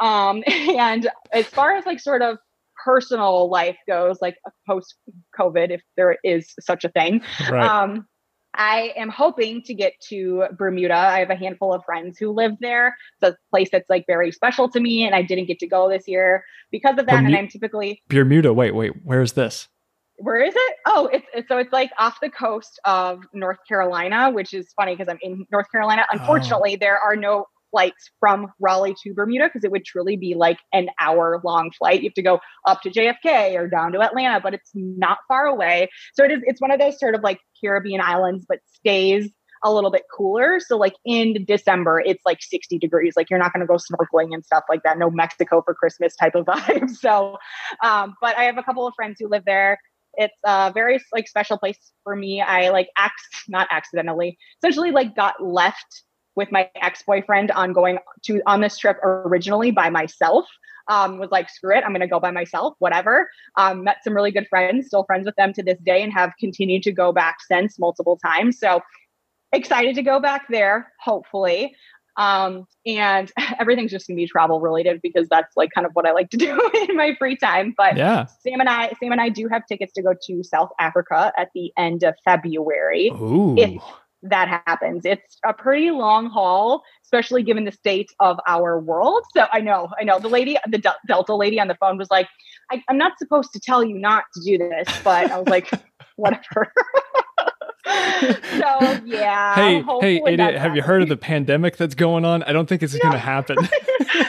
Um, and as far as like sort of personal life goes, like post COVID, if there is such a thing, right. um, I am hoping to get to Bermuda. I have a handful of friends who live there. It's a place that's like very special to me, and I didn't get to go this year because of that. And I'm typically Bermuda. Wait, wait, where is this? Where is it? Oh, it's, it's so it's like off the coast of North Carolina, which is funny because I'm in North Carolina. Oh. Unfortunately, oh. there are no flights from Raleigh to Bermuda because it would truly be like an hour long flight. You have to go up to JFK or down to Atlanta, but it's not far away. So it is it's one of those sort of like Caribbean islands, but stays a little bit cooler. So like in December, it's like 60 degrees. Like you're not going to go snorkeling and stuff like that. No Mexico for Christmas type of vibe. So, um, but I have a couple of friends who live there. It's a very like special place for me. I like ac- not accidentally, essentially like got left with my ex-boyfriend on going to on this trip originally by myself um, was like screw it i'm going to go by myself whatever um, met some really good friends still friends with them to this day and have continued to go back since multiple times so excited to go back there hopefully um, and everything's just gonna be travel related because that's like kind of what I like to do in my free time. But yeah, Sam and I, Sam and I do have tickets to go to South Africa at the end of February. Ooh. If that happens. It's a pretty long haul, especially given the state of our world. So I know, I know. The lady, the Delta lady on the phone was like, I, am not supposed to tell you not to do this, but I was like, whatever. so yeah. Hey, hey, idiot! Have you heard of the pandemic that's going on? I don't think it's no. going to happen.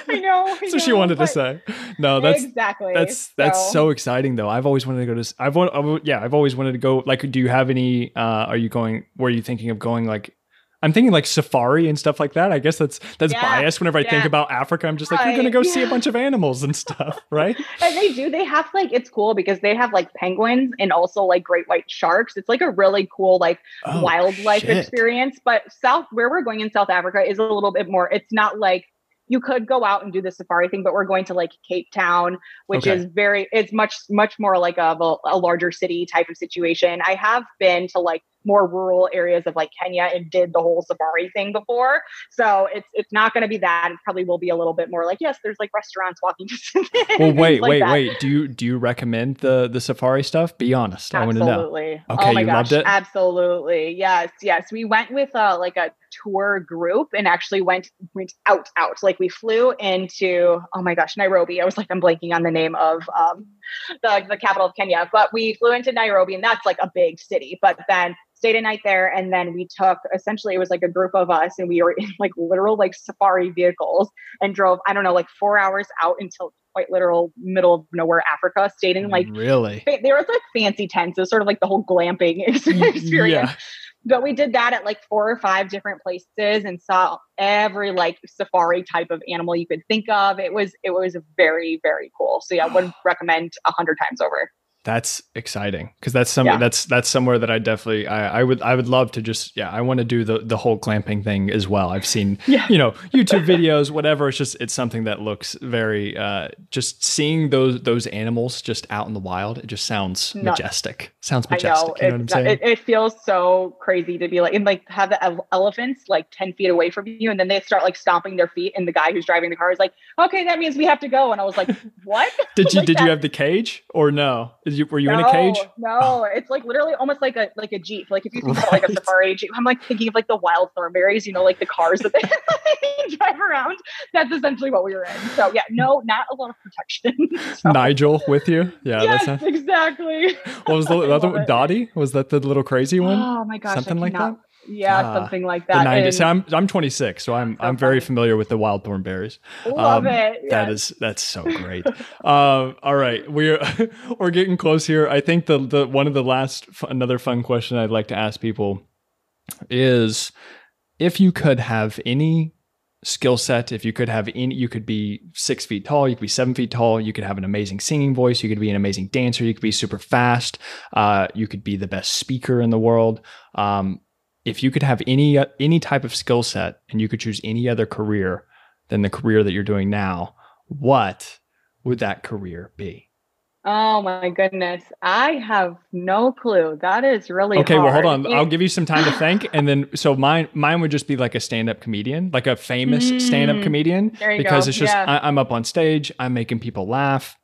I know. So she wanted to say, no, that's exactly that's that's so. so exciting though. I've always wanted to go to. I've want, yeah, I've always wanted to go. Like, do you have any? uh Are you going? Were you thinking of going like I'm thinking like safari and stuff like that. I guess that's that's yeah, biased whenever I yeah. think about Africa. I'm just right. like, you're gonna go yeah. see a bunch of animals and stuff, right? and they do. They have like it's cool because they have like penguins and also like great white sharks. It's like a really cool like oh, wildlife shit. experience. But South where we're going in South Africa is a little bit more. It's not like you could go out and do the safari thing, but we're going to like Cape Town, which okay. is very, it's much, much more like a, a larger city type of situation. I have been to like more rural areas of like Kenya and did the whole safari thing before. So it's it's not going to be that. It probably will be a little bit more like yes, there's like restaurants walking distance. well, wait, like wait, that. wait. Do you do you recommend the the safari stuff? Be honest. Absolutely. I want to know. Absolutely. Okay, oh my you gosh, loved it. Absolutely. Yes, yes. We went with uh, like a tour group and actually went went out out. Like we flew into oh my gosh Nairobi. I was like I'm blanking on the name of um the the capital of Kenya, but we flew into Nairobi and that's like a big city. But then stayed a night there and then we took essentially it was like a group of us and we were in like literal like safari vehicles and drove i don't know like four hours out until quite literal middle of nowhere africa stayed in like really there was like fancy tents it was sort of like the whole glamping experience yeah. But we did that at like four or five different places and saw every like safari type of animal you could think of. It was it was very very cool. So yeah i would recommend a hundred times over That's exciting because that's some Yeah. that's that's somewhere that I definitely I, I would I would love to just yeah I want to do the the whole glamping thing as well. I've seen Yeah. you know YouTube videos whatever. It's just it's something that looks very uh, just seeing those those animals just out in the wild. It just sounds Nuts. majestic. Sounds I majestic. know. You know what I'm saying? it, it feels so crazy to be like, and like have the elephants like 10 feet away from you. And then they start like stomping their feet. And the guy who's driving the car is like, okay, that means we have to go. And I was like, what? did you Like did you have the cage or no? Did you were you in a cage? No, it's like literally almost like a like a jeep. Like if you think about like a safari jeep, I'm like thinking of like the Wild Thornberrys, you know, like the cars that they drive around. That's essentially what we were in. So yeah, no, not a lot of protection. So, Nigel with you? Yeah, yes, that's not, exactly. what was the other. Dottie? Was that the little crazy one? Oh my gosh, Something like that? Yeah, Ah, something like that. The that. 90s. And I'm I'm 26, so I'm So I'm very funny. familiar with the Wild Thornberrys. love um, it. That yes. is that's so great. um, all right, we're we're getting close here. I think the the one of the last another fun question I'd like to ask people is if you could have any skill set, if you could have any, you could be six feet tall, you could be seven feet tall, you could have an amazing singing voice, you could be an amazing dancer, you could be super fast, uh, you could be the best speaker in the world. Um, if you could have any any type of skill set and you could choose any other career than the career that you're doing now, what would that career be? Oh my goodness. I have no clue. That is really Okay, well, hold hard. on. I'll give you some time to think, and then so mine mine would just be like a stand up comedian, like a famous stand up Mm, comedian, there you because go. it's just Yeah. I, I'm up on stage, I'm making people laugh.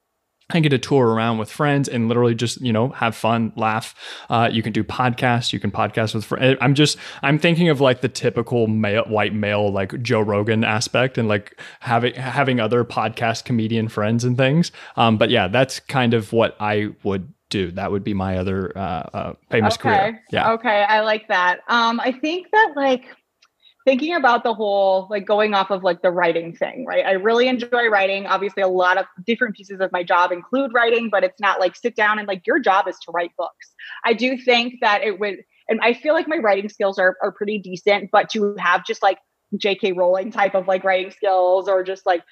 I get to tour around with friends and literally just you know have fun, laugh. Uh, you can do podcasts. You can podcast with friends. I'm just I'm thinking of like the typical male, white male like Joe Rogan aspect and like having having other podcast comedian friends and things. Um, but yeah, that's kind of what I would do. That would be my other uh, uh, famous career. Yeah. Okay, I like that. Um, I think that like thinking about the whole like going off of like the writing thing, right? I really enjoy writing. Obviously, a lot of different pieces of my job include writing, but it's not like sit down and like your job is to write books. I do think that it would, and I feel like my writing skills are are pretty decent, but to have just like J.K. Rowling type of like writing skills or just like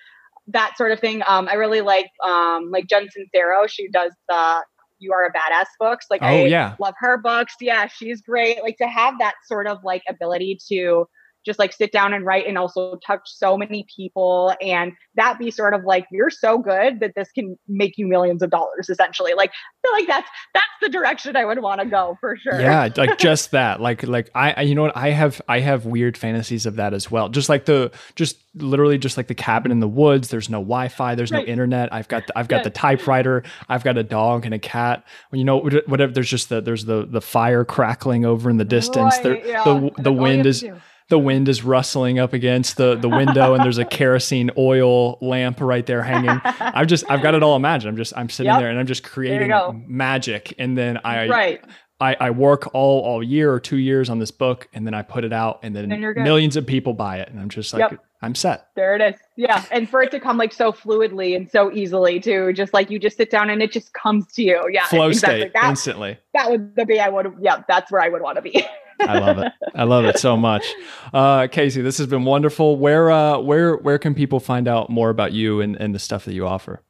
that sort of thing. Um, I really like um like Jen Sincero. She does the You Are a Badass books. Like Oh I yeah. love her books. Yeah, she's great. Like to have that sort of like ability to just like sit down and write and also touch so many people and that be sort of like you're so good that this can make you millions of dollars essentially. Like I feel like that's that's the direction I would want to go for sure. Yeah, like just that. Like like I, I you know what I have I have weird fantasies of that as well. Just like the just literally just like the cabin in the woods. There's no Wi-Fi. There's Right. no internet. I've got the, I've got Yeah. the typewriter. I've got a dog and a cat. You know whatever. There's just the there's the the fire crackling over in the distance. There, yeah. the the you wind is do. The wind is rustling up against the the window and there's a kerosene oil lamp right there hanging. I've just I've got it all imagined. I'm just I'm sitting Yep. there and I'm just creating magic and then I right. I, I work all all year or two years on this book and then I put it out and then Then millions of people buy it and I'm just like Yep. I'm set. There it is. Yeah. And for it to come like so fluidly and so easily too, just like you just sit down and it just comes to you. Yeah. Flow exactly. state That, instantly. that would be I would yeah, that's where I would want to be. I love it. I love it so much. Uh, Kasey, this has been wonderful. Where uh, where where can people find out more about you and, and the stuff that you offer?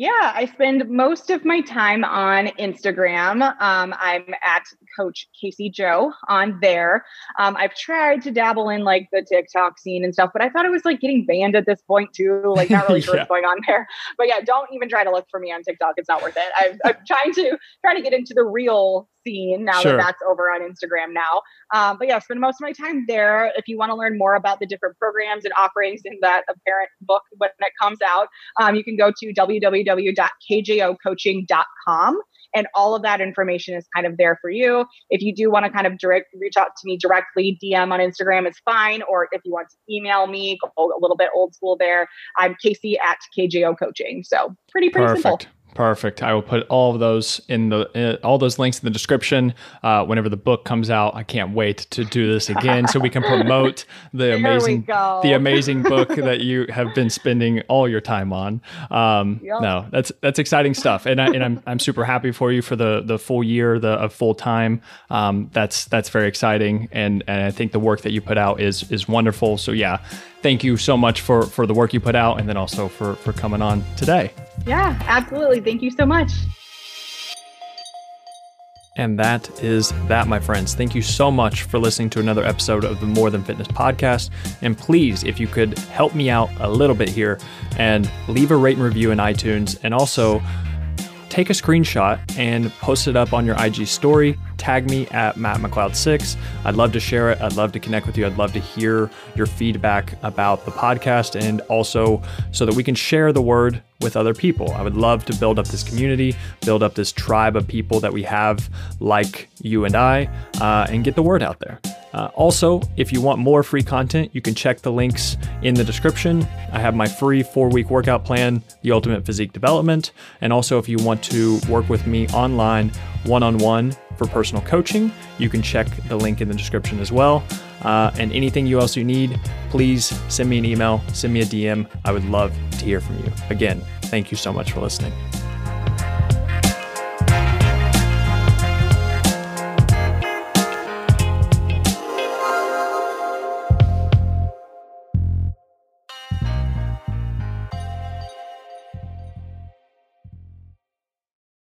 Yeah, I spend most of my time on Instagram. Um, I'm at Coach Kasey Jo on there. Um, I've tried to dabble in like the TikTok scene and stuff, but I thought it was like getting banned at this point too. Like, not really sure Yeah. what's going on there. But yeah, don't even try to look for me on TikTok. It's not worth it. I've, I'm trying to trying to get into the real scene now Sure. that that's over on Instagram now. Um, but yeah, I spend most of my time there. If you want to learn more about the different programs and offerings in that apparent book when it comes out, um, you can go to www.kjocoaching.com and all of that information is kind of there for you. If you do want to kind of direct reach out to me directly, DM on Instagram is fine. Or if you want to email me, go a little bit old school there. I'm Kasey at KJO Coaching. So pretty, pretty simple. Perfect. I will put all of those in the uh, all those links in the description. Uh, whenever the book comes out, I can't wait to do this again, so we can promote the amazing the amazing book that you have been spending all your time on. Um, Yep. No, that's that's exciting stuff, and I, and I'm I'm super happy for you for the the full year the of full time. Um, that's that's very exciting, and and I think the work that you put out is is wonderful. So yeah, thank you so much for for the work you put out, and then also for for coming on today. Yeah, absolutely. Thank you so much. And that is that, my friends. Thank you so much for listening to another episode of the More Than Fitness podcast. And please, if you could help me out a little bit here and leave a rate and review in iTunes and also take a screenshot and post it up on your IG story. Tag me at Matt McLeod6. I'd love to share it. I'd love to connect with you. I'd love to hear your feedback about the podcast and also so that we can share the word with other people. I would love to build up this community, build up this tribe of people that we have like you and I, uh, and get the word out there. Uh, also, if you want more free content, you can check the links in the description. I have my free four week workout plan, The Ultimate Physique Development. And also, if you want to work with me online one on one for personal coaching, you can check the link in the description as well. Uh, and anything you else you need, please send me an email, send me a DM. I would love to hear from you. Again, thank you so much for listening.